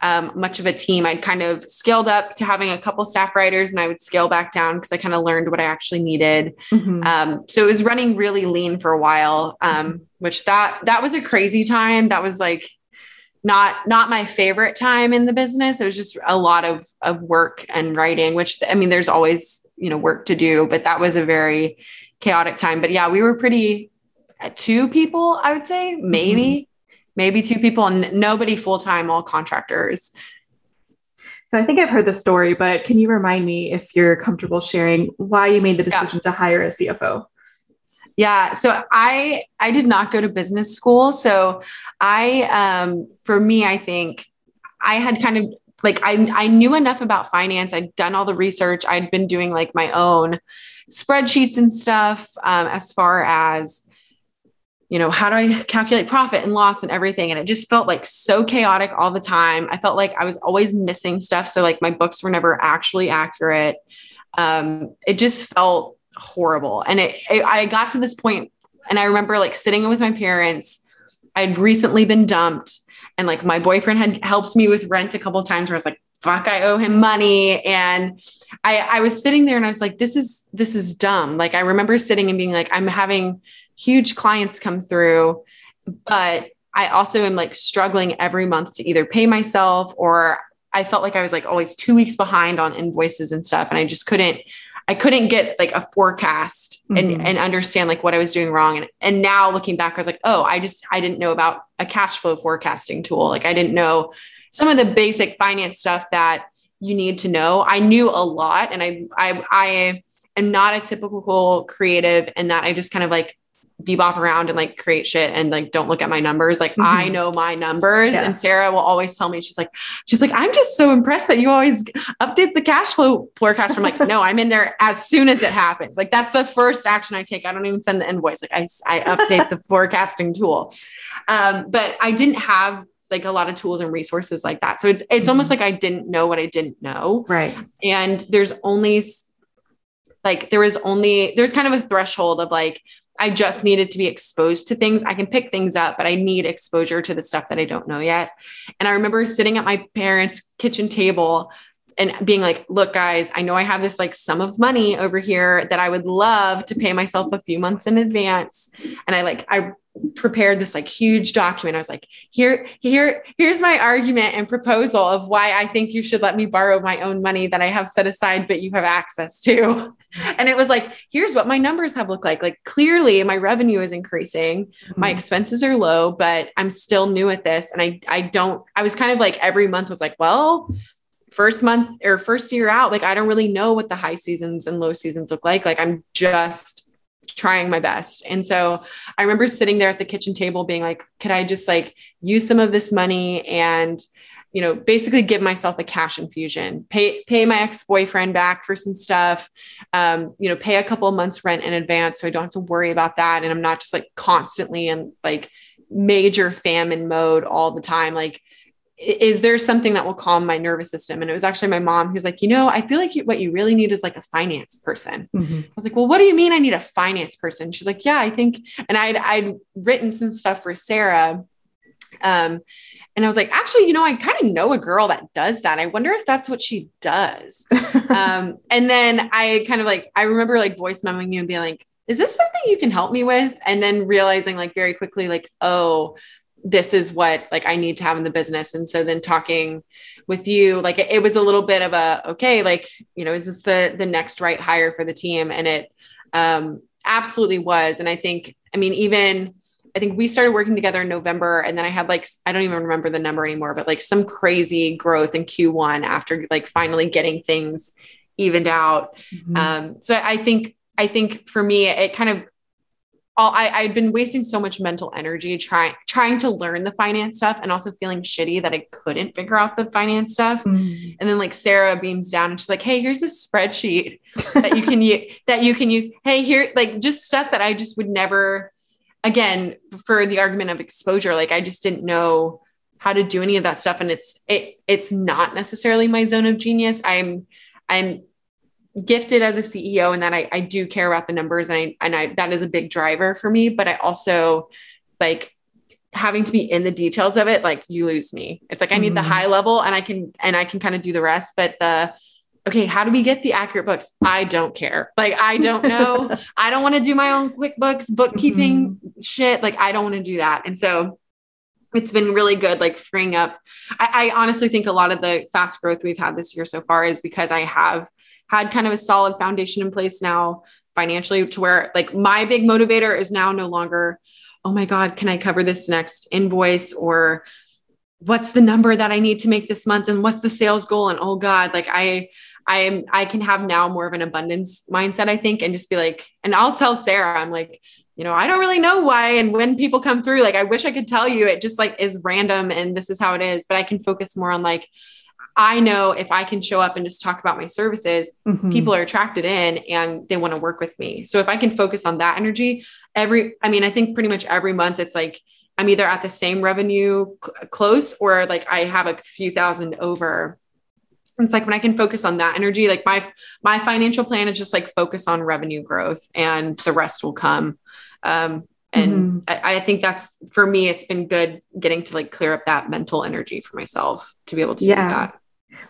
um, much of a team. I'd kind of scaled up to having a couple staff writers and I would scale back down because I kind of learned what I actually needed. Mm-hmm. Um, so it was running really lean for a while, um, mm-hmm. which that, that was a crazy time. That was like not, not my favorite time in the business. It was just a lot of, of work and writing, which I mean, there's always, you know, work to do, but that was a very chaotic time. But yeah, we were pretty, two people, I would say, maybe. Mm-hmm maybe two people and nobody full time, all contractors. So I think I've heard the story, but can you remind me if you're comfortable sharing why you made the decision yeah. to hire a CFO? Yeah, so I I did not go to business school, so I um for me I think I had kind of like I I knew enough about finance. I'd done all the research. I'd been doing like my own spreadsheets and stuff um, as far as you know, how do I calculate profit and loss and everything? And it just felt like so chaotic all the time. I felt like I was always missing stuff. So, like, my books were never actually accurate. Um, it just felt horrible. And it, it, I got to this point, and I remember like sitting with my parents. I'd recently been dumped, and like my boyfriend had helped me with rent a couple times where I was like, fuck, I owe him money. And I, I was sitting there and I was like, this is, this is dumb. Like I remember sitting and being like, I'm having huge clients come through, but I also am like struggling every month to either pay myself or I felt like I was like always two weeks behind on invoices and stuff. And I just couldn't, I couldn't get like a forecast and, mm-hmm. and understand like what I was doing wrong. And, and now looking back, I was like, oh, I just, I didn't know about a cash flow forecasting tool. Like I didn't know some of the basic finance stuff that you need to know. I knew a lot and I, I, I am not a typical creative and that I just kind of like bebop around and like create shit and like don't look at my numbers. Like mm-hmm. I know my numbers. Yeah. And Sara will always tell me, she's like, she's like, I'm just so impressed that you always update the cash flow forecast. I'm like, no, I'm in there as soon as it happens. Like that's the first action I take. I don't even send the invoice. Like I, I update the forecasting tool. Um, but I didn't have like a lot of tools and resources like that. So it's it's mm-hmm. almost like I didn't know what I didn't know. Right. And there's only like there was only there's kind of a threshold of like I just needed to be exposed to things. I can pick things up, but I need exposure to the stuff that I don't know yet. And I remember sitting at my parents' kitchen table and being like, look, guys, I know I have this like sum of money over here that I would love to pay myself a few months in advance. And I like, I prepared this like huge document. I was like, here, here, here's my argument and proposal of why I think you should let me borrow my own money that I have set aside, but you have access to. And it was like, here's what my numbers have looked like. Like clearly my revenue is increasing, mm-hmm. my expenses are low, but I'm still new at this. And I I don't, I was kind of like every month was like, well, first month or first year out, like I don't really know what the high seasons and low seasons look like. Like I'm just trying my best. And so I remember sitting there at the kitchen table being like, could I just like use some of this money and you know basically give myself a cash infusion pay pay my ex-boyfriend back for some stuff um, you know pay a couple months rent in advance so i don't have to worry about that and i'm not just like constantly in like major famine mode all the time like is there something that will calm my nervous system? And it was actually my mom who's like, you know, I feel like you, what you really need is like a finance person. Mm-hmm. I was like, well, what do you mean I need a finance person? She's like, yeah, I think, and I'd, I'd written some stuff for Sara. Um, and I was like, actually, you know, I kind of know a girl that does that. I wonder if that's what she does. <laughs> um, and then I kind of like, I remember like voice memoing you and being like, is this something you can help me with? And then realizing like very quickly, like, oh, this is what like I need to have in the business. And so then talking with you, like it, it, was a little bit of a okay, like you know, is this the the next right hire for the team? And it um, absolutely was. And I think, I mean, even I think we started working together in November, and then I had like I don't even remember the number anymore, but like some crazy growth in Q1 after like finally getting things evened out. Mm-hmm. Um, so I think I think for me, it kind of all I, I'd been wasting so much mental energy trying trying to learn the finance stuff and also feeling shitty that I couldn't figure out the finance stuff. Mm. And then like Sara beams down and she's like, "Hey, here's a spreadsheet that you can <laughs> use that you can use. Hey, here like just stuff that I just would never again for the argument of exposure like I just didn't know how to do any of that stuff and it's it it's not necessarily my zone of genius. I'm I'm gifted as a CEO and that I, I do care about the numbers and I and I that is a big driver for me. But I also like having to be in the details of it, like you lose me. It's like I need mm-hmm. the high level and I can and I can kind of do the rest. But the okay, how do we get the accurate books? I don't care. Like I don't know. <laughs> I don't want to do my own QuickBooks bookkeeping mm-hmm. shit. Like I don't want to do that. And so it's been really good, like freeing up. I, I honestly think a lot of the fast growth we've had this year so far is because I have had kind of a solid foundation in place now financially to where like my big motivator is now no longer, oh my God, can I cover this next invoice or what's the number that I need to make this month and what's the sales goal? And oh God, like I, I am, I can have now more of an abundance mindset, I think, and just be like, and I'll tell Sara, I'm like, you know, I don't really know why and when people come through. Like, I wish I could tell you it just like is random and this is how it is, but I can focus more on like, I know if I can show up and just talk about my services, mm-hmm. people are attracted in and they want to work with me. So if I can focus on that energy, every, I mean, I think pretty much every month it's like I'm either at the same revenue cl- close or like I have a few thousand over. It's like when I can focus on that energy, like my my financial plan is just like focus on revenue growth and the rest will come. Um, and mm-hmm. I, I, think that's for me it's been good getting to like clear up that mental energy for myself to be able to yeah. do that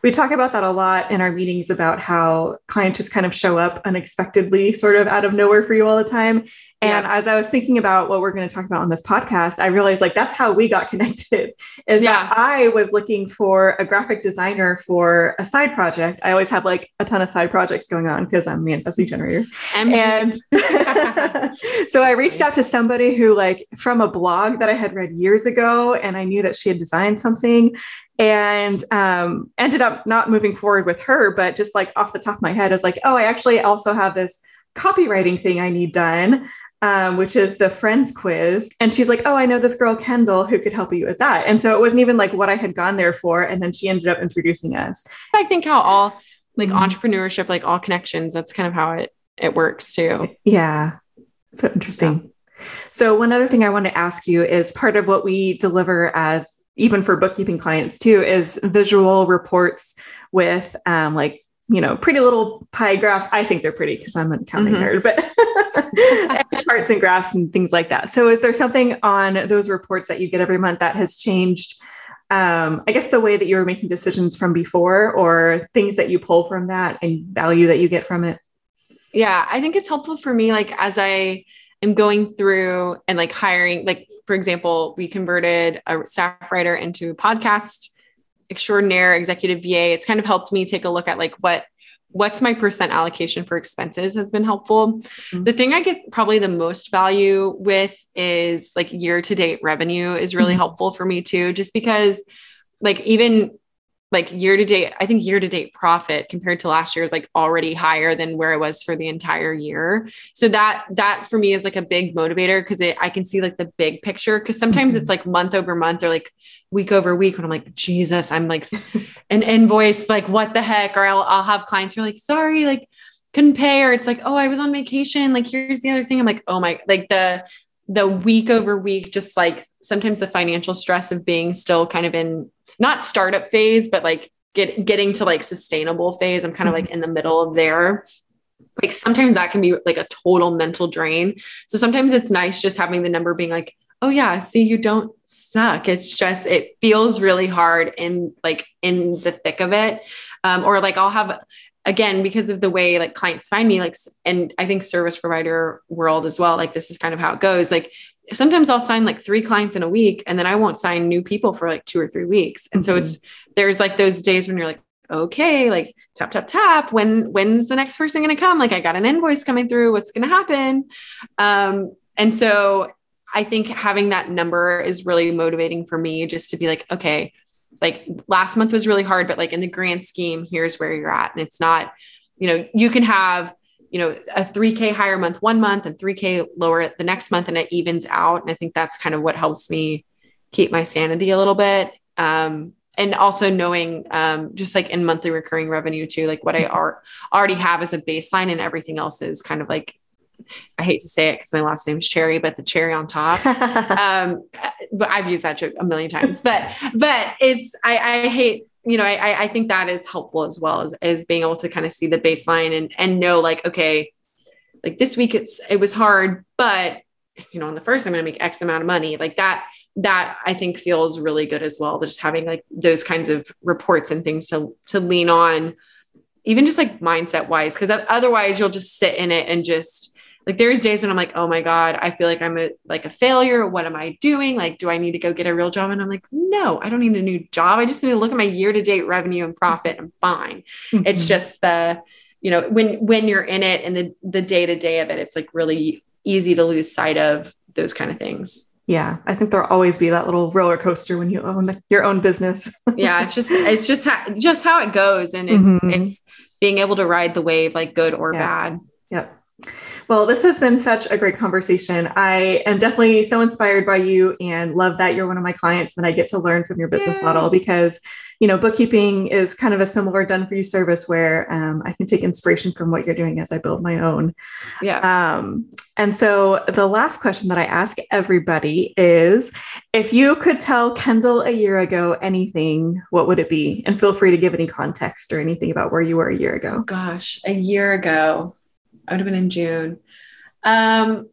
we talk about that a lot in our meetings about how clients just kind of show up unexpectedly, sort of out of nowhere for you all the time. And yeah. as I was thinking about what we're going to talk about on this podcast, I realized like that's how we got <laughs> connected. Is yeah. that I was looking for a graphic designer for a side project. I always have like a ton of side projects going on because I'm a manifesting generator. and <laughs> so I reached out to somebody who like from a blog that I had read years ago, and I knew that she had designed something and um, ended up not moving forward with her, but just like off the top of my head, I was like, oh, I actually also have this copywriting thing I need done, um, which is the friends quiz. And she's like, oh, I know this girl, Kendall, who could help you with that. And so it wasn't even like what I had gone there for. And then she ended up introducing us. I think how all like mm-hmm. entrepreneurship, like all connections, that's kind of how it it works too. Yeah. So interesting. Yeah. So one other thing I want to ask you is part of what we deliver as even for bookkeeping clients too, is visual reports with um, like you know pretty little pie graphs. I think they're pretty because I'm an accounting mm-hmm. nerd, but <laughs> charts and graphs and things like that. So, is there something on those reports that you get every month that has changed? Um, I guess the way that you were making decisions from before, or things that you pull from that and value that you get from it. Yeah, I think it's helpful for me, like as I am going through and like hiring, like for example, we converted a staff writer into a podcast extraordinaire executive VA. It's kind of helped me take a look at like what what's my percent allocation for expenses has been helpful. Mm-hmm. The thing I get probably the most value with is like year to date revenue is really mm-hmm. helpful for me too, just because like even like year to date, I think year to date profit compared to last year is like already higher than where it was for the entire year. So that that for me is like a big motivator because I can see like the big picture. Because sometimes mm-hmm. it's like month over month or like week over week when I'm like, Jesus, I'm like <laughs> an invoice, like what the heck? Or I'll I'll have clients who are like, sorry, like couldn't pay, or it's like, oh, I was on vacation. Like here's the other thing. I'm like, oh my, like the the week over week, just like sometimes the financial stress of being still kind of in not startup phase, but like get getting to like sustainable phase. I'm kind of like mm-hmm. in the middle of there. Like sometimes that can be like a total mental drain. So sometimes it's nice just having the number being like, oh yeah, see, you don't suck. It's just it feels really hard in like in the thick of it. Um, or like I'll have again because of the way like clients find me like and i think service provider world as well like this is kind of how it goes like sometimes I'll sign like three clients in a week and then I won't sign new people for like two or three weeks. And mm-hmm. so it's there's like those days when you're like, okay, like tap, tap, tap. When when's the next person gonna come? Like I got an invoice coming through. What's gonna happen? Um, and so I think having that number is really motivating for me just to be like, okay, like last month was really hard, but like in the grand scheme, here's where you're at. And it's not, you know, you can have you know a 3k higher month one month and 3k lower the next month and it evens out and i think that's kind of what helps me keep my sanity a little bit um, and also knowing um, just like in monthly recurring revenue too like what i are, already have as a baseline and everything else is kind of like I hate to say it because my last name is Cherry, but the cherry on top. <laughs> um, but I've used that joke a million times. But but it's I, I hate you know, I, I think that is helpful as well as, as being able to kind of see the baseline and, and know like, okay, like this week it's, it was hard, but you know, on the first, I'm going to make X amount of money like that, that I think feels really good as well. Just having like those kinds of reports and things to, to lean on, even just like mindset wise, because otherwise you'll just sit in it and just, like there's days when I'm like, oh my God, I feel like I'm a like a failure. What am I doing? Like, do I need to go get a real job? And I'm like, no, I don't need a new job. I just need to look at my year-to-date revenue and profit. I'm fine. Mm-hmm. It's just the, you know, when when you're in it and the the day-to-day of it, it's like really easy to lose sight of those kind of things. Yeah, I think there'll always be that little roller coaster when you own your own business. <laughs> yeah, it's just it's just how, just how it goes, and it's mm-hmm. it's being able to ride the wave, like good or yeah. bad. Yep. Well, this has been such a great conversation. I am definitely so inspired by you and love that you're one of my clients and I get to learn from your business Yay. model because, you know, bookkeeping is kind of a similar done for you service where um, I can take inspiration from what you're doing as I build my own. Yeah. Um, and so the last question that I ask everybody is if you could tell Kendall a year ago anything, what would it be? And feel free to give any context or anything about where you were a year ago. Oh, gosh, a year ago. I would have been in June. Um,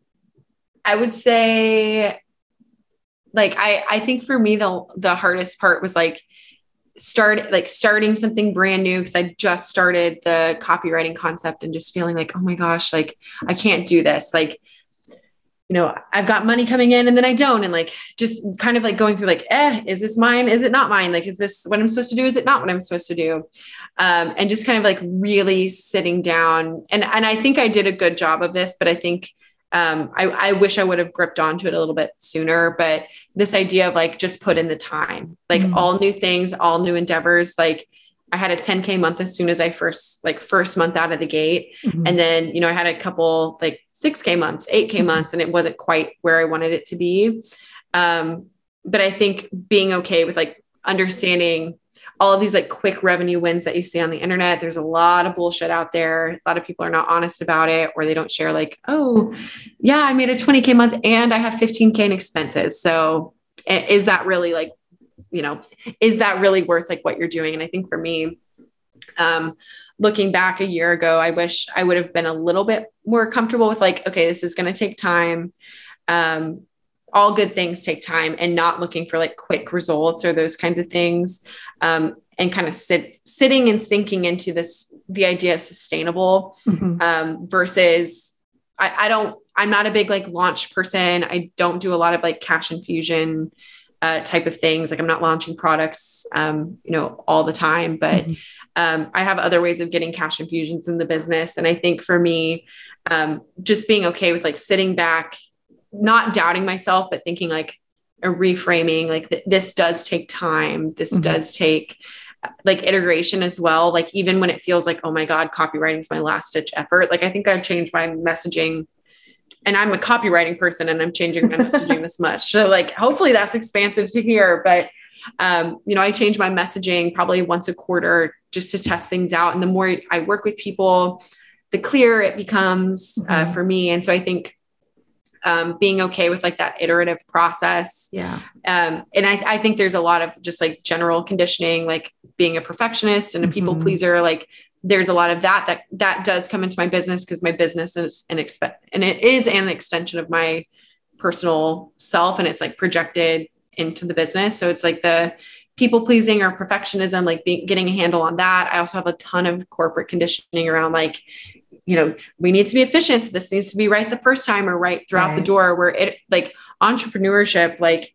I would say like I I think for me the the hardest part was like start like starting something brand new because I just started the copywriting concept and just feeling like, oh my gosh, like I can't do this. Like, you know, I've got money coming in and then I don't. And like just kind of like going through like, eh, is this mine? Is it not mine? Like, is this what I'm supposed to do? Is it not what I'm supposed to do? Um, and just kind of like really sitting down. And and I think I did a good job of this, but I think um, I, I wish I would have gripped onto it a little bit sooner, but this idea of like just put in the time, like mm-hmm. all new things, all new endeavors. Like I had a 10k month as soon as I first like first month out of the gate, mm-hmm. and then you know I had a couple like 6k months, 8k mm-hmm. months, and it wasn't quite where I wanted it to be. Um, but I think being okay with like understanding all of these like quick revenue wins that you see on the internet. There's a lot of bullshit out there. A lot of people are not honest about it or they don't share like, oh, yeah, I made a 20K month and I have 15K in expenses. So is that really like, you know, is that really worth like what you're doing? And I think for me, um, looking back a year ago, I wish I would have been a little bit more comfortable with like, okay, this is going to take time. Um, all good things take time and not looking for like quick results or those kinds of things um, and kind of sit sitting and sinking into this the idea of sustainable mm-hmm. um, versus I, I, don't i'm not a big like launch person i don't do a lot of like cash infusion uh, type of things like i'm not launching products um, you know all the time but mm-hmm. Um, i have other ways of getting cash infusions in the business and i think for me um, just being okay with like sitting back not doubting myself, but thinking like a reframing, like th- this does take time. This mm-hmm. does take like iteration as well. Like even when it feels like, oh my God, copywriting is my last stitch effort. Like I think I've changed my messaging and I'm a copywriting person and I'm changing my messaging this much. So like hopefully that's expansive to hear. But um, you know, I change my messaging probably once a quarter just to test things out. And the more I work with people, the clearer it becomes uh, mm-hmm. for me. And so I think um, being okay with like that iterative process. Yeah. Um, and I, I think there's a lot of just like general conditioning, like being a perfectionist and a people mm-hmm. pleaser. Like there's a lot of that that that does come into my business because my business is an expect and it is an extension of my personal self and it's like projected into the business. So it's like the people pleasing or perfectionism, like being, getting a handle on that. I also have a ton of corporate conditioning around like you know, we need to be efficient. So this needs to be right the first time or right throughout right. the door where it like entrepreneurship, like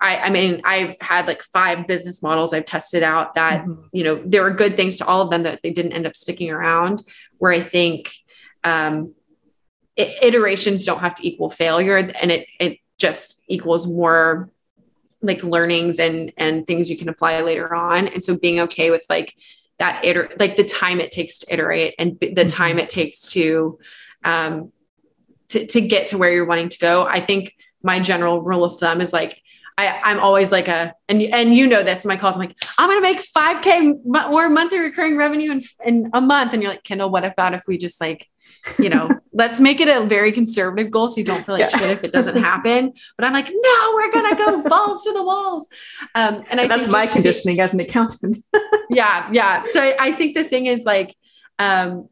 I, I mean, I've had like five business models I've tested out that, mm-hmm. you know, there were good things to all of them that they didn't end up sticking around where I think, um, it, iterations don't have to equal failure and it, it just equals more like learnings and, and things you can apply later on. And so being okay with like, that iter- like the time it takes to iterate and the mm-hmm. time it takes to um to, to get to where you're wanting to go i think my general rule of thumb is like I, I'm always like a, and and you know this my calls. I'm like, I'm gonna make 5k more monthly recurring revenue in, in a month, and you're like, Kendall, what about if we just like you know, <laughs> let's make it a very conservative goal so you don't feel like yeah. shit if it doesn't happen. But I'm like, no, we're gonna go <laughs> balls to the walls. Um, and I that's my conditioning as an accountant. <laughs> yeah, yeah. So I, I, think the thing is like um,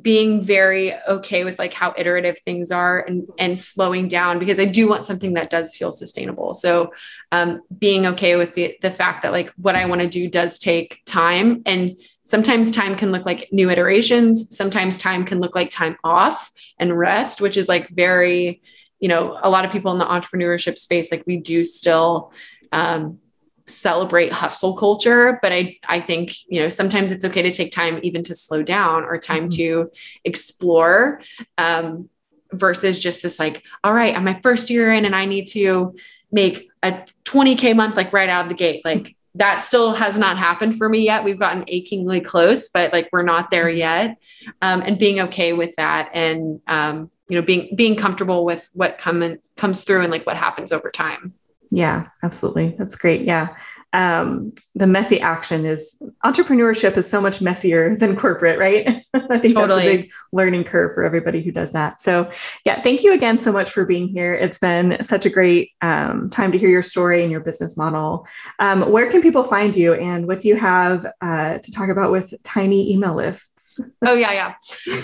being very okay with like how iterative things are and and slowing down because I do want something that does feel sustainable. So um, being okay with the the fact that like what I want to do does take time and sometimes time can look like new iterations sometimes time can look like time off and rest which is like very you know a lot of people in the entrepreneurship space like we do still um, celebrate hustle culture but i i think you know sometimes it's okay to take time even to slow down or time mm-hmm. to explore um, versus just this like all right i'm my first year in and i need to make a 20k month like right out of the gate <laughs> like that still has not happened for me yet. We've gotten achingly close, but like we're not there yet. Um, and being okay with that and um, you know, being being comfortable with what comes comes through and like what happens over time. Yeah, absolutely. That's great. Yeah. Um, the messy action is entrepreneurship is so much messier than corporate, right? <laughs> I think totally. that's a big learning curve for everybody who does that. So, yeah, thank you again so much for being here. It's been such a great um, time to hear your story and your business model. Um, where can people find you, and what do you have uh, to talk about with tiny email lists? <laughs> oh yeah yeah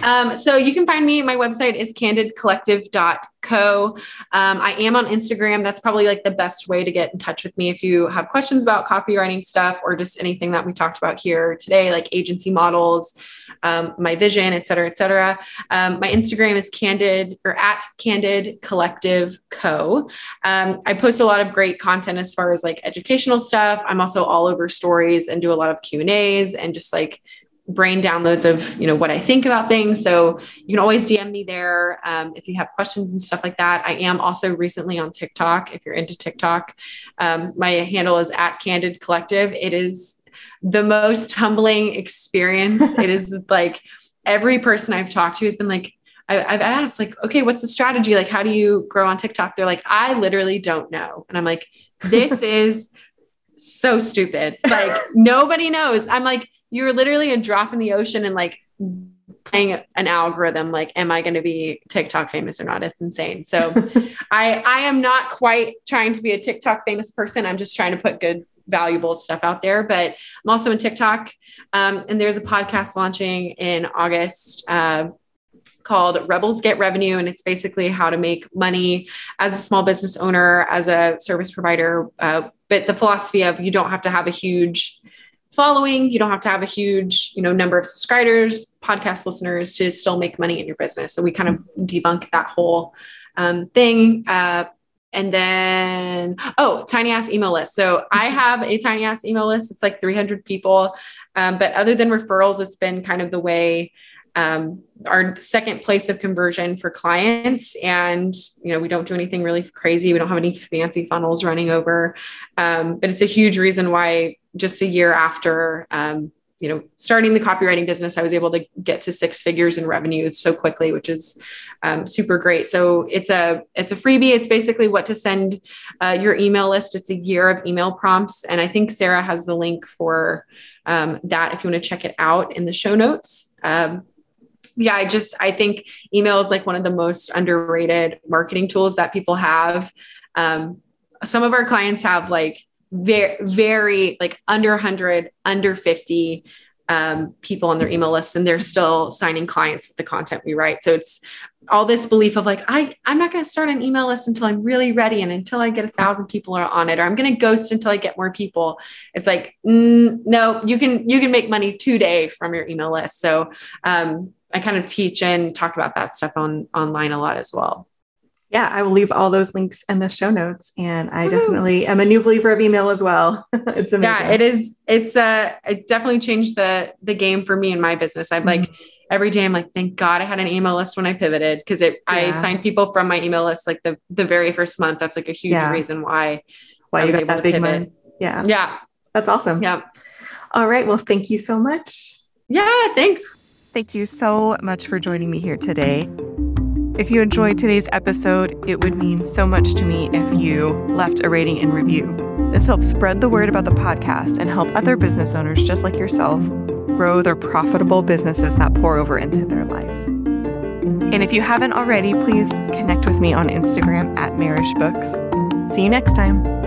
um, so you can find me my website is candidcollective.co um, i am on instagram that's probably like the best way to get in touch with me if you have questions about copywriting stuff or just anything that we talked about here today like agency models um, my vision et cetera et cetera. Um, my instagram is candid or at candid collective co. Um, i post a lot of great content as far as like educational stuff. I'm also all over stories and do a lot of q and a's and just like brain downloads of you know what i think about things. So you can always dm me there um, if you have questions and stuff like that. I am also recently on tiktok if you're into tiktok. Um, my handle is at candid collective. It is the most humbling experience. <laughs> It is like every person i've talked to has been like I, i've asked like okay what's the strategy? Like how do you grow on tiktok? They're like i literally don't know. And i'm like this <laughs> is so stupid. Like nobody knows. I'm like you're literally a drop in the ocean and like playing an algorithm like am i going to be tiktok famous or not it's insane so <laughs> i i am not quite trying to be a tiktok famous person i'm just trying to put good valuable stuff out there but i'm also in tiktok um, and there's a podcast launching in august uh, called Rebels Get Revenue. And it's basically how to make money as a small business owner, as a service provider. Uh, but the philosophy of you don't have to have a huge following. You don't have to have a huge you know number of subscribers podcast listeners to still make money in your business. So we kind of debunk that whole um, thing. Uh, and then oh tiny ass email list. So i <laughs> have a tiny ass email list. It's like 300 people. Um, but other than referrals it's been kind of the way um, our second place of conversion for clients. And you know we don't do anything really crazy. We don't have any fancy funnels running over. Um, but it's a huge reason why just a year after um, you know starting the copywriting business i was able to get to six figures in revenue so quickly which is um, super great. So it's a it's a freebie. It's basically what to send uh, your email list. It's a year of email prompts. And i think sara has the link for um, that if you want to check it out in the show notes. Um, yeah i just i think email is like one of the most underrated marketing tools that people have. Um, some of our clients have like very very like under 100 under 50 um, people on their email lists and they're still signing clients with the content we write. So it's all this belief of like i i'm not going to start an email list until i'm really ready and until i get a thousand people on it or i'm going to ghost until i get more people. It's like mm, no you can you can make money today from your email list. So um, i kind of teach and talk about that stuff on online a lot as well yeah, I will leave all those links in the show notes. And I Woo-hoo. definitely am a new believer of email as well. <laughs> it's amazing. Yeah, it is. It's uh it definitely changed the the game for me in my business. I've mm-hmm. like every day I'm like, thank God I had an email list when I pivoted because it yeah. I signed people from my email list like the the very first month. That's like a huge yeah. reason why why I was able to pivot. Money. Yeah. Yeah. That's awesome. Yeah. All right. Well, thank you so much. Yeah, thanks. Thank you so much for joining me here today. If you enjoyed today's episode, it would mean so much to me if you left a rating and review. This helps spread the word about the podcast and help other business owners just like yourself grow their profitable businesses that pour over into their life. And if you haven't already, please connect with me on Instagram at Mareish Books. See you next time.